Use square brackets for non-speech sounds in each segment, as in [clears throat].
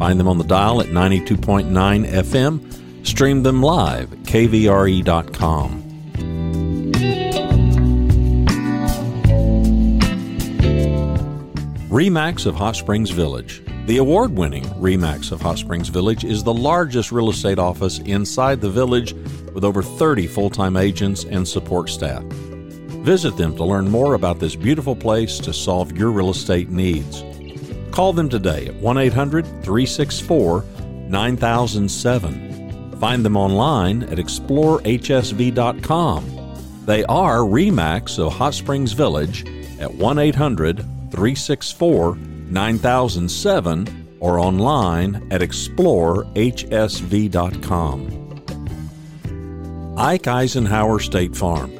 Find them on the dial at 92.9 FM. Stream them live at kvre.com. REMAX of Hot Springs Village. The award winning REMAX of Hot Springs Village is the largest real estate office inside the village with over 30 full time agents and support staff. Visit them to learn more about this beautiful place to solve your real estate needs. Call them today at 1 800 364 9007. Find them online at explorehsv.com. They are REMAX of Hot Springs Village at 1 800 364 9007 or online at explorehsv.com. Ike Eisenhower State Farm.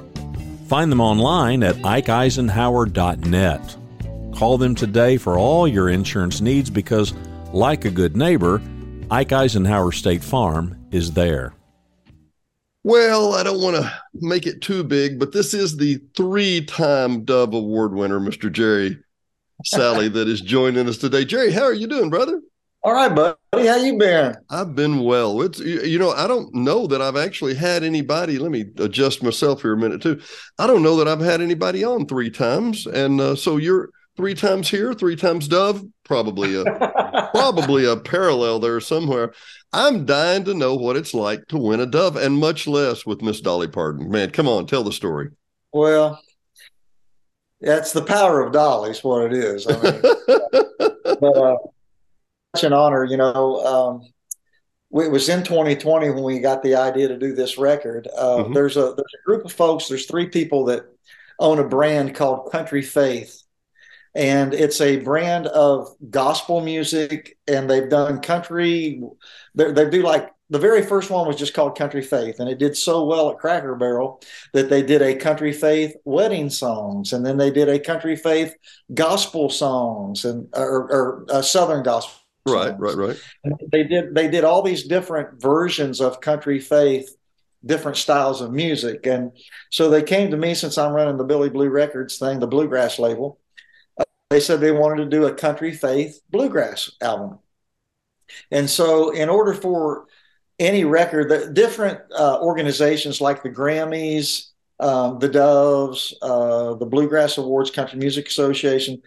Find them online at ikeeisenhower.net. Call them today for all your insurance needs because, like a good neighbor, Ike Eisenhower State Farm is there. Well, I don't want to make it too big, but this is the three time Dove Award winner, Mr. Jerry Salley, that is joining us today. Jerry, how are you doing, brother? All right, buddy. How you been? I've been well. It's you know I don't know that I've actually had anybody. Let me adjust myself here a minute too. I don't know that I've had anybody on three times, and uh, so you're three times here, three times Dove. Probably a [laughs] probably a parallel there somewhere. I'm dying to know what it's like to win a Dove, and much less with Miss Dolly Parton. Man, come on, tell the story. Well, that's the power of Dolly's what it is. I mean, [laughs] but, uh, an honor. You know, um, it was in 2020 when we got the idea to do this record. Uh, mm-hmm. There's a there's a group of folks. There's three people that own a brand called Country Faith, and it's a brand of gospel music. And they've done country. They do like the very first one was just called Country Faith, and it did so well at Cracker Barrel that they did a Country Faith wedding songs, and then they did a Country Faith gospel songs and or, or uh, Southern gospel Right, right, right. And they did they did all these different versions of country faith, different styles of music, and so they came to me since I'm running the Billy Blue Records thing, the bluegrass label. Uh, they said they wanted to do a country faith bluegrass album, and so in order for any record, the different uh, organizations like the Grammys, um, the Doves, uh, the Bluegrass Awards, Country Music Association,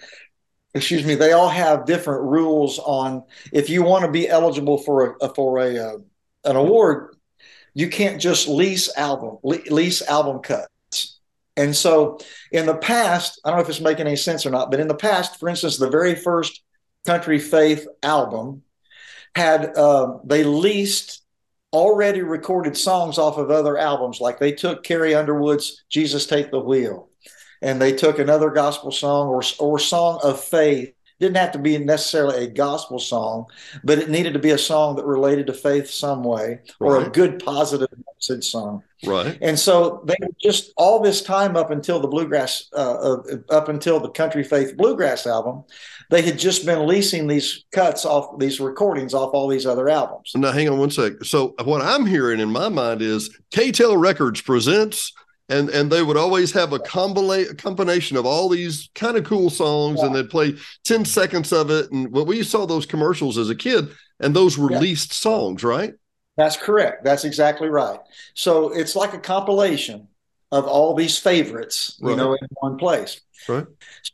excuse me, they all have different rules on if you want to be eligible for a for a uh, an award, you can't just lease album lease album cuts. And so in the past, I don't know if it's making any sense or not, but in the past, for instance, the very first Country Faith album had uh, they leased already recorded songs off of other albums, like they took Carrie Underwood's "Jesus Take the Wheel." And they took another gospel song or or song of faith didn't have to be necessarily a gospel song, but it needed to be a song that related to faith some way or a good positive message song. Right. And so they just all this time up until the bluegrass, uh, uh, up until the country faith bluegrass album, they had just been leasing these cuts off these recordings off all these other albums. Now, hang on one sec. So what I'm hearing in my mind is K-Tel Records presents and and they would always have a, combina- a combination of all these kind of cool songs yeah. and they'd play 10 seconds of it and well, we saw those commercials as a kid and those released yeah. songs right that's correct that's exactly right so it's like a compilation of all these favorites you right. know in one place right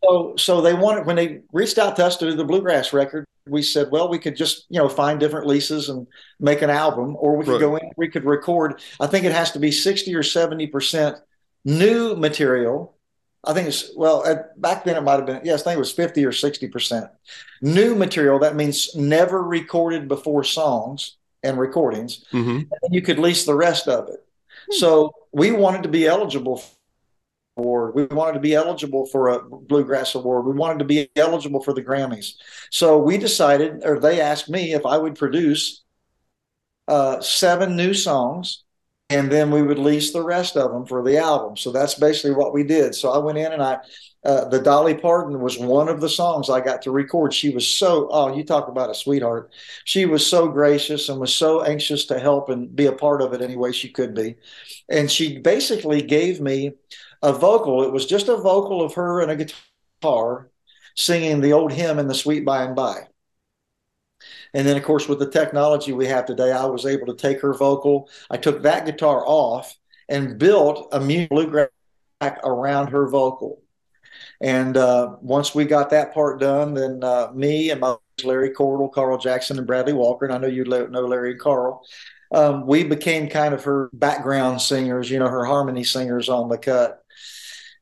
so so they wanted when they reached out to us to do the bluegrass record we said, well, we could just you know find different leases and make an album, or we could right. go in, we could record. I think it has to be sixty or seventy percent new material. I think it's well at, back then it might have been yes, I think it was fifty or sixty percent new material. That means never recorded before songs and recordings. Mm-hmm. And you could lease the rest of it. Hmm. So we wanted to be eligible award. We wanted to be eligible for a bluegrass award. We wanted to be eligible for the Grammys. So we decided, or they asked me if I would produce uh, seven new songs, and then we would lease the rest of them for the album. So that's basically what we did. So I went in and I. Uh, the Dolly Parton was one of the songs I got to record. She was so, oh, you talk about a sweetheart. She was so gracious and was so anxious to help and be a part of it any way she could be. And she basically gave me a vocal. It was just a vocal of her and a guitar singing the old hymn in the sweet by and by. And then, of course, with the technology we have today, I was able to take her vocal. I took that guitar off and built a bluegrass around her vocal. And uh, once we got that part done, then uh, me and my Larry Cordle, Carl Jackson, and Bradley Walker, and I know you know Larry and Carl, um, we became kind of her background singers, you know, her harmony singers on the cut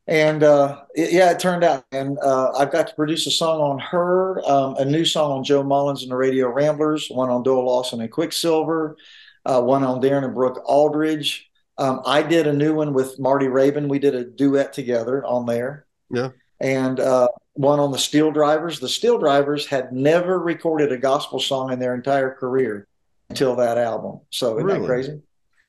and uh, it, yeah, it turned out. And uh, I've got to produce a song on her, um, a new song on Joe Mullins and the Radio Ramblers, one on Doyle Lawson and Quicksilver, uh, one on Darin and Brooke Aldridge. Um, I did a new one with Marty Raybon. We did a duet together on there. Yeah. And uh, one on the Steel Drivers. The Steel Drivers had never recorded a gospel song in their entire career until that album. So isn't really? that crazy?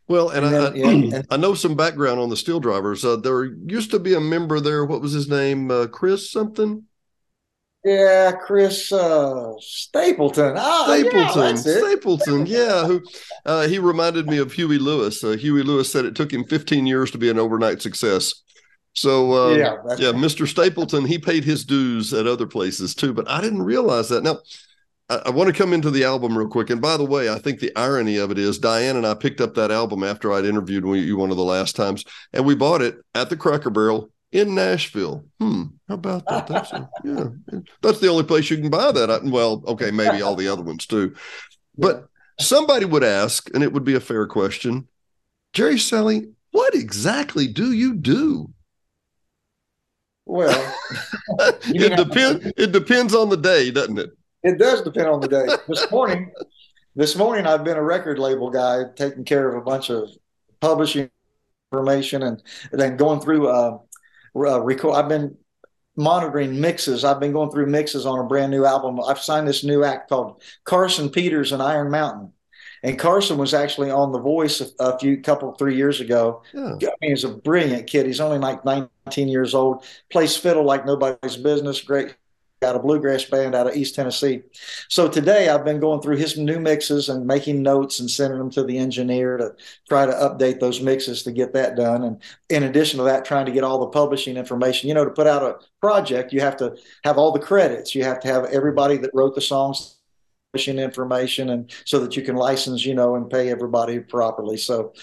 Well, and, and I, then, yeah, [clears throat] I, know some background on the Steel Drivers. Uh, there used to be a member there. What was his name? Uh, Chris something. Yeah, Chris uh, Stapleton. Ah, Stapleton. Yeah, Stapleton. Yeah, who uh, he reminded me of Huey Lewis. Uh, Huey Lewis said it took him 15 years to be an overnight success. So uh, yeah, yeah. Mr. Stapleton, he paid his dues at other places too, but I didn't realize that. Now, I, I want to come into the album real quick. And by the way, I think the irony of it is Diane and I picked up that album after I'd interviewed you one of the last times, and we bought it at the Cracker Barrel in Nashville. Hmm, how about that? That's a, [laughs] yeah, that's the only place you can buy that. Well, okay, maybe all the other ones too, but somebody would ask, and it would be a fair question, Jerry Salley, what exactly do you do? Well, [laughs] it depends. It depends on the day, doesn't it? It does depend on the day. this morning, this morning I've been a record label guy, taking care of a bunch of publishing information and then going through uh, uh, record. I've been monitoring mixes. I've been going through mixes on a brand new album. I've signed this new act called Carson Peters and Iron Mountain. And Carson was actually on The Voice a, a few couple three years ago. Yeah. I mean, he's a brilliant kid. He's only like 19 years old. Plays fiddle like nobody's business. Great got a bluegrass band out of East Tennessee. So today I've been going through his new mixes and making notes and sending them to the engineer to try to update those mixes to get that done. And in addition to that, trying to get all the publishing information. You know, to put out a project, you have to have all the credits. You have to have everybody that wrote the songs publishing information and so that you can license, you know, and pay everybody properly. So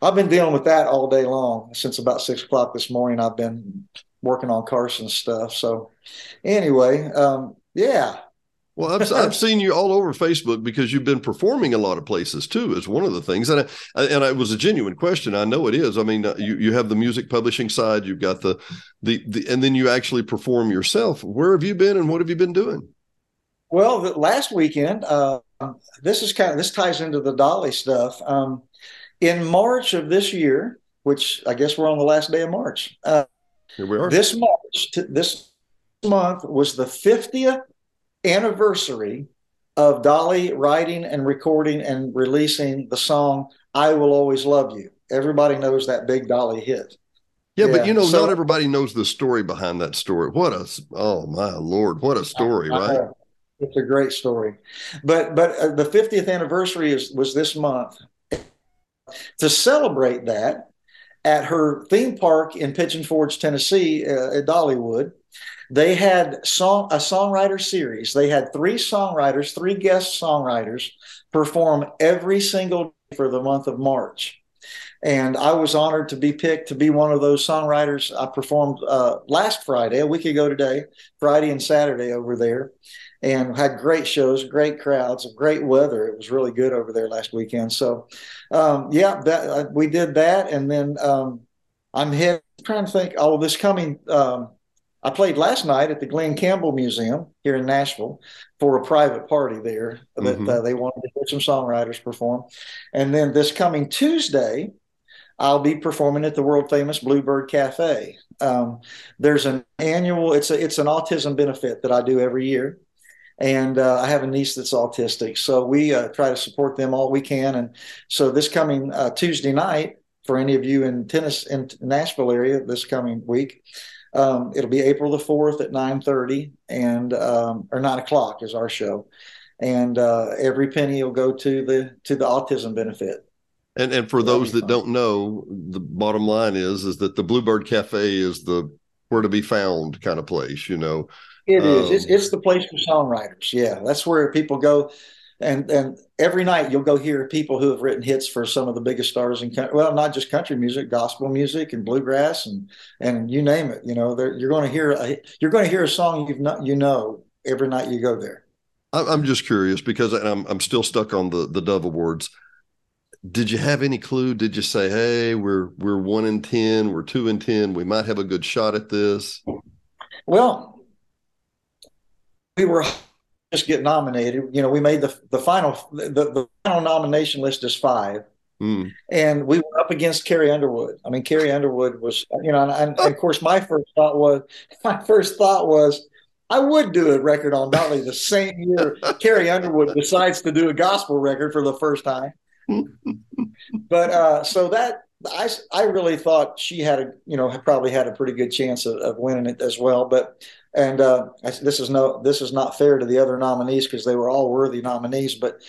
I've been dealing with that all day long since about six o'clock this morning. I've been working on Carson stuff. So anyway, um, yeah. Well, I've, I've [laughs] seen you all over Facebook because you've been performing a lot of places too. Is one of the things, and I, and it was a genuine question. I know it is. I mean, uh, you you have the music publishing side, you've got the the, the and then you actually perform yourself. Where have you been, and what have you been doing? Well, the, last weekend, uh, this is kind of this ties into the Dolly stuff. Um, in March of this year, which I guess we're on the last day of March. Uh, here we are. This March, this month was the 50th anniversary of Dolly writing and recording and releasing the song "I Will Always Love You." Everybody knows that big Dolly hit. Yeah, yeah. but you know, so, not everybody knows the story behind that story. What a oh my lord, what a story, I, right? it's a great story, but but uh, the 50th anniversary is was this month. To celebrate that, at her theme park in Pigeon Forge, Tennessee, uh, at Dollywood. They had song a songwriter series. They had three songwriters, three guest songwriters, perform every single day for the month of March. And I was honored to be picked to be one of those songwriters. I performed uh, last Friday, a week ago today, Friday and Saturday over there. And had great shows, great crowds, great weather. It was really good over there last weekend. So, um, yeah, that uh, we did that, and then um, I'm head, trying to think. Oh, this coming. Um, I played last night at the Glen Campbell Museum here in Nashville for a private party there that mm-hmm. uh, they wanted to hear some songwriters perform, and then this coming Tuesday. I'll be performing at the world famous Bluebird Cafe. Um, there's an annual it's a it's an autism benefit that I do every year, and uh, I have a niece that's autistic. So we uh, try to support them all we can. And so this coming uh, Tuesday night, for any of you in tennis in Nashville area this coming week, um, it'll be April the fourth at nine thirty and um, or nine o'clock is our show, and uh, every penny will go to the to the autism benefit. And and for those that don't know, the bottom line is is that the Bluebird Cafe is the where to be found kind of place. You know, it is. Um, it's, it's the place for songwriters. Yeah, that's where people go. And and every night you'll go hear people who have written hits for some of the biggest stars in country. Well, not just country music, gospel music, and bluegrass, and and you name it. You know, you're going to hear a, you're going to hear a song you've not you know every night you go there. I'm just curious because I'm I'm still stuck on the the Dove Awards. Did you have any clue? Did you say, "Hey, we're we're one in ten, we're two in ten, we might have a good shot at this"? Well, we were just get nominated. You know, we made the the final the, the final nomination list is five. Mm. And we were up against Carrie Underwood. I mean, Carrie Underwood was, you know, and, and, of course, my first thought was, [laughs] my first thought was, I would do a record on Dolly the same year Carrie Underwood decides to do a gospel record for the first time. [laughs] but uh, so that I, I really thought she had a, you know, probably had a pretty good chance of, of winning it as well. But and uh, this is no, this is not fair to the other nominees because they were all worthy nominees, but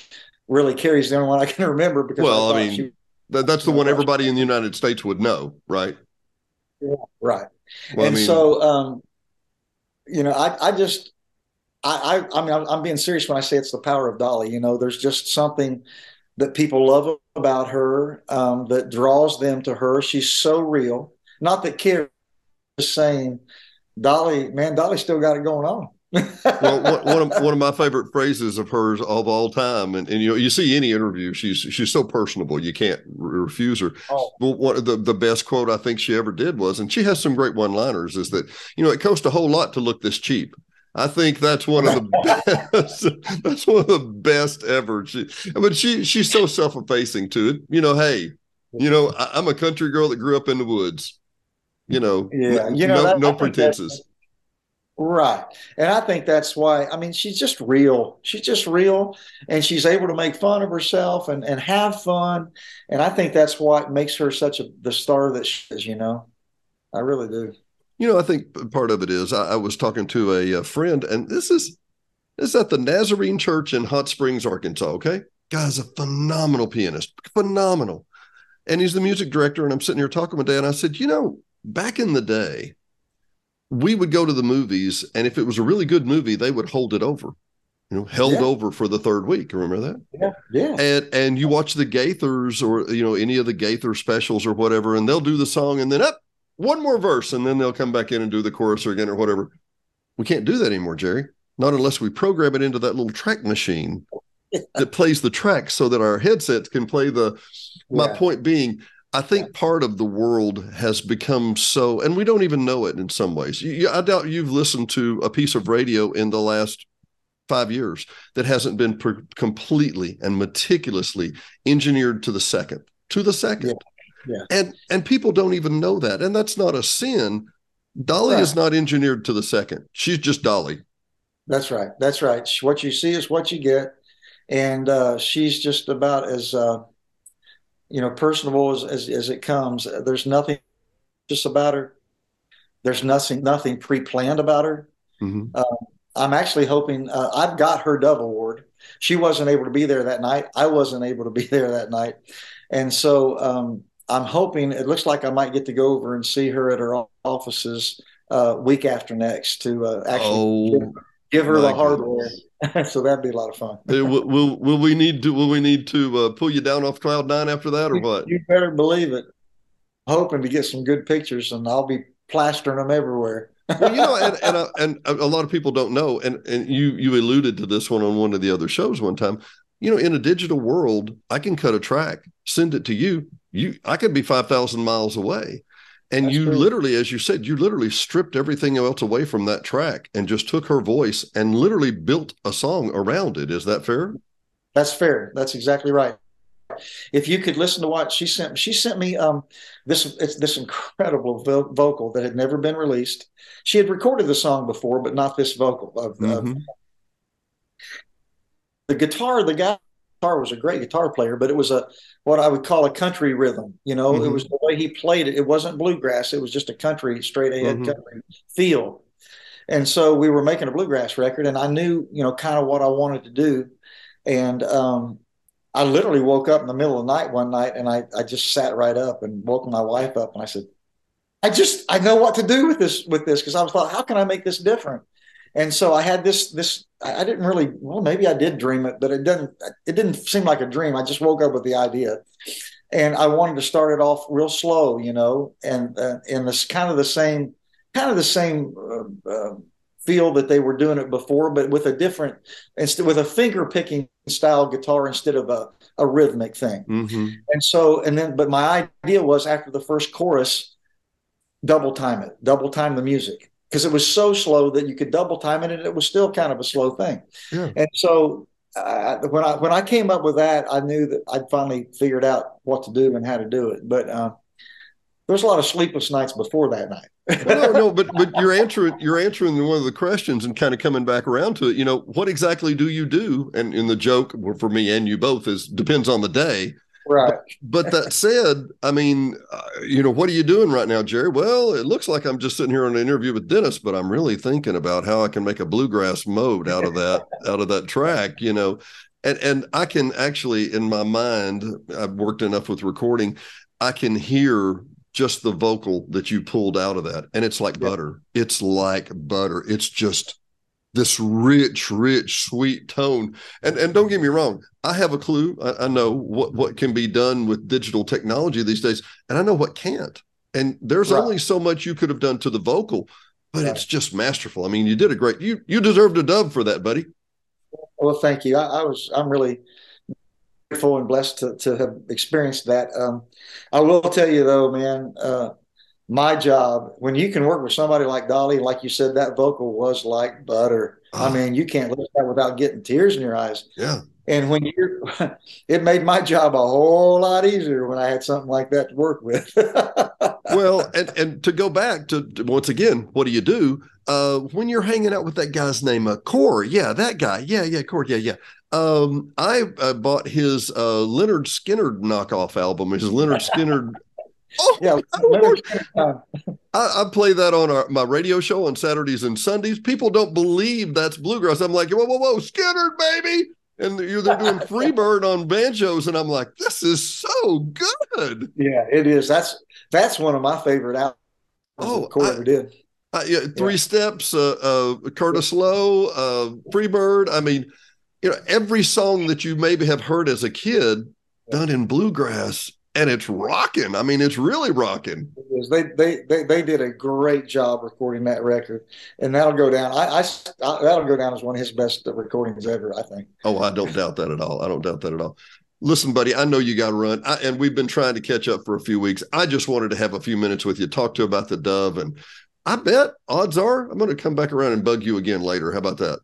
really Carrie's the only one I can [laughs] remember because well, I, I mean, she, that, that's the one everybody in the United States would know, right? Yeah, right. Well, and I mean, so, um, you know, I, I just, I, I, I mean, I'm, I'm being serious when I say it's the power of Dolly. You know, there's just something that people love about her um, that draws them to her. She's so real. Not that Carrie is saying Dolly, man, Dolly still got it going on. [laughs] well, one, of [laughs] one of my favorite phrases of hers of all time, and, and you know, you see any interview, she's she's so personable, you can't refuse her. Oh. Well, one of the the best quote I think she ever did was, and she has some great one liners, is that you know it costs a whole lot to look this cheap. I think that's one of the [laughs] best. that's one of the best ever. She, but she she's so self effacing to it. You know, hey, you know, I, am a country girl that grew up in the woods you know, yeah, you know, no, that, no pretenses. Right. And I think that's why, I mean, she's just real. She's just real and she's able to make fun of herself and, and have fun. And I think that's what makes her such a, the star that she is, you know, I really do. You know, I think part of it is I, I was talking to a, a, friend and this is, this is at the Nazarene church in Hot Springs, Arkansas. Okay. Guy's a phenomenal pianist, phenomenal. And he's the music director. And I'm sitting here talking with Dan. I said, you know, back in the day, we would go to the movies, and if it was a really good movie, they would hold it over. You know, held yeah. over for the third week. Remember that? Yeah, yeah. And and you watch the Gaithers or you know any of the Gaither specials or whatever, and they'll do the song, and then up one more verse, and then they'll come back in and do the chorus again or whatever. We can't do that anymore, Jerry. Not unless we program it into that little track machine [laughs] that plays the track so that our headsets can play the. My point being, I think part of the world has become so, and we don't even know it in some ways. You, I doubt you've listened to a piece of radio in the last five years that hasn't been per- completely and meticulously engineered to the second, to the second. Yeah. yeah. And and people don't even know that, and that's not a sin. Dolly right. is not engineered to the second. She's just Dolly. That's right. That's right. What you see is what you get, and uh, she's just about as uh, you know, personable as, as, as it comes. There's nothing just about her. There's nothing nothing pre-planned about her. Mm-hmm. Uh, I'm actually hoping uh, I've got her Dove Award. She wasn't able to be there that night. I wasn't able to be [laughs] there that night, and so um, I'm hoping. It looks like I might get to go over and see her at her offices uh, week after next to uh, actually oh, give, her the hardware. [laughs] so that'd be a lot of fun. will, will, will we need to will we need to uh, pull you down off cloud nine after that or what? You better believe it. Hoping to get some good pictures, and I'll be plastering them everywhere. well, you know, and and, uh, and a lot of people don't know, and and you you alluded to this one on one of the other shows one time. You know, in a digital world, I can cut a track, send it to you. You, I could be five thousand miles away, and That's you true. literally, as you said, you literally stripped everything else away from that track and just took her voice and literally built a song around it. Is that fair? That's fair. That's exactly right. If you could listen to what she sent, she sent me um, this it's this incredible vo- vocal that had never been released. She had recorded the song before, but not this vocal. Of, mm-hmm. of the guitar, the guy guitar was a great guitar player, but it was a what I would call a country rhythm. You know, mm-hmm. it was the way he played it. It wasn't bluegrass. It was just a country, straight ahead mm-hmm. country feel. And so we were making a bluegrass record, and I knew, you know, kind of what I wanted to do. And um, I literally woke up in the middle of the night one night, and I I just sat right up and woke my wife up, and I said, I just I know what to do with this with this because I was thought, how can I make this different? And so I had this this I didn't really well maybe I did dream it, but it didn't it didn't seem like a dream. I just woke up with the idea, and I wanted to start it off real slow, you know, and uh, in this kind of the same kind of the same uh, uh, feel that they were doing it before, but with a different instead with a finger picking style guitar instead of a a rhythmic thing. Mm-hmm. And so and then but my idea was after the first chorus, double time it, double time the music because it was so slow that you could double time it and it was still kind of a slow thing. Yeah. And so uh, when I when I came up with that, I knew that I'd finally figured out what to do and how to do it. But uh, there was a lot of sleepless nights before that night. [laughs] no, no, but but you're answering you're answering one of the questions and kind of coming back around to it. You know, what exactly do you do? And in the joke for me and you both is depends on the day. Right. But, but that said, I mean, uh, you know, what are you doing right now, Jerry? Well, it looks like I'm just sitting here on an interview with Dennis, but I'm really thinking about how I can make a bluegrass mode out of that, [laughs] out of that track, you know. And and I can actually in my mind, I've worked enough with recording, I can hear just the vocal that you pulled out of that. And it's like yeah. butter. It's like butter. It's just this rich, rich, sweet tone. And and don't get me wrong, I have a clue. I, I, know what what can be done with digital technology these days, and I know what can't. And there's right. only so much you could have done to the vocal, but right. it's just masterful. I mean, you did a great. You you deserved a dub for that, buddy. Well, thank you. I, I was I'm really grateful and blessed to to have experienced that. Um, I will tell you though, man. Uh, my job when you can work with somebody like Dolly, like you said, that vocal was like butter. Oh. I mean, you can't listen that without getting tears in your eyes. Yeah. And when you're, [laughs] it made my job a whole lot easier when I had something like that to work with. [laughs] well, and and to go back to, to, once again, what do you do uh, when you're hanging out with that guy's name, uh, Core? Yeah, that guy. Yeah, yeah, Core. Yeah, yeah. Um, I uh, bought his uh, Lynyrd Skynyrd knockoff album. His Lynyrd Skynyrd Oh, yeah, I, I, play that on our, my radio show on Saturdays and Sundays. People don't believe that's bluegrass. I'm like, whoa, whoa, whoa, Skynyrd, baby. And they're, they're doing [laughs] Freebird on banjos, and I'm like, this is so good. Yeah, it is. That's that's one of my favorite albums. Oh, Core ever did. I, yeah, three yeah. steps, uh, uh, Curtis Loew, uh, Freebird. I mean, you know, every song that you maybe have heard as a kid done in bluegrass and it's rocking. I mean, it's really rocking. They, they they they did a great job recording that record, and that'll go down. I, I, I, that'll go down as one of his best recordings ever. I think. Oh, I don't doubt that at all. I don't doubt that at all. Listen, buddy, I know you got to run, I, and we've been trying to catch up for a few weeks. I just wanted to have a few minutes with you, talk to you about the Dove, and I bet odds are I'm going to come back around and bug you again later. How about that?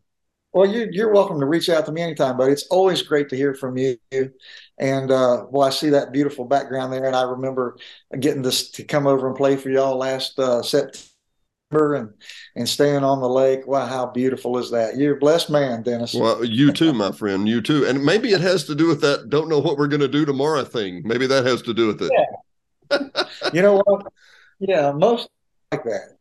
Well, you, are welcome to reach out to me anytime, buddy. It's always great to hear from you. And uh, well, I see that beautiful background there, and I remember getting this to come over and play for y'all last uh, September, and and staying on the lake. Wow, how beautiful is that? You're a blessed man, Dennis. Well, you too, my friend. You too. And maybe it has to do with that. Don't know what we're going to do tomorrow thing. Maybe that has to do with it. Yeah. you know what? Yeah, most like that.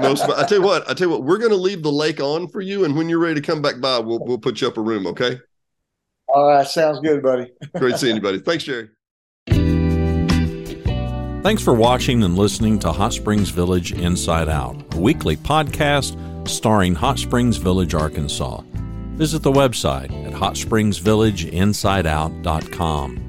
Most, I tell you what, I tell you what, we're going to leave the lake on for you, and when you're ready to come back by, we'll we'll put you up a room, okay? All right, sounds good, buddy. Great seeing you, buddy. Thanks, Jerry. Thanks for watching and listening to Hot Springs Village Inside Out, a weekly podcast starring Hot Springs Village, Arkansas. Visit the website at hotspringsvillageinsideout.com.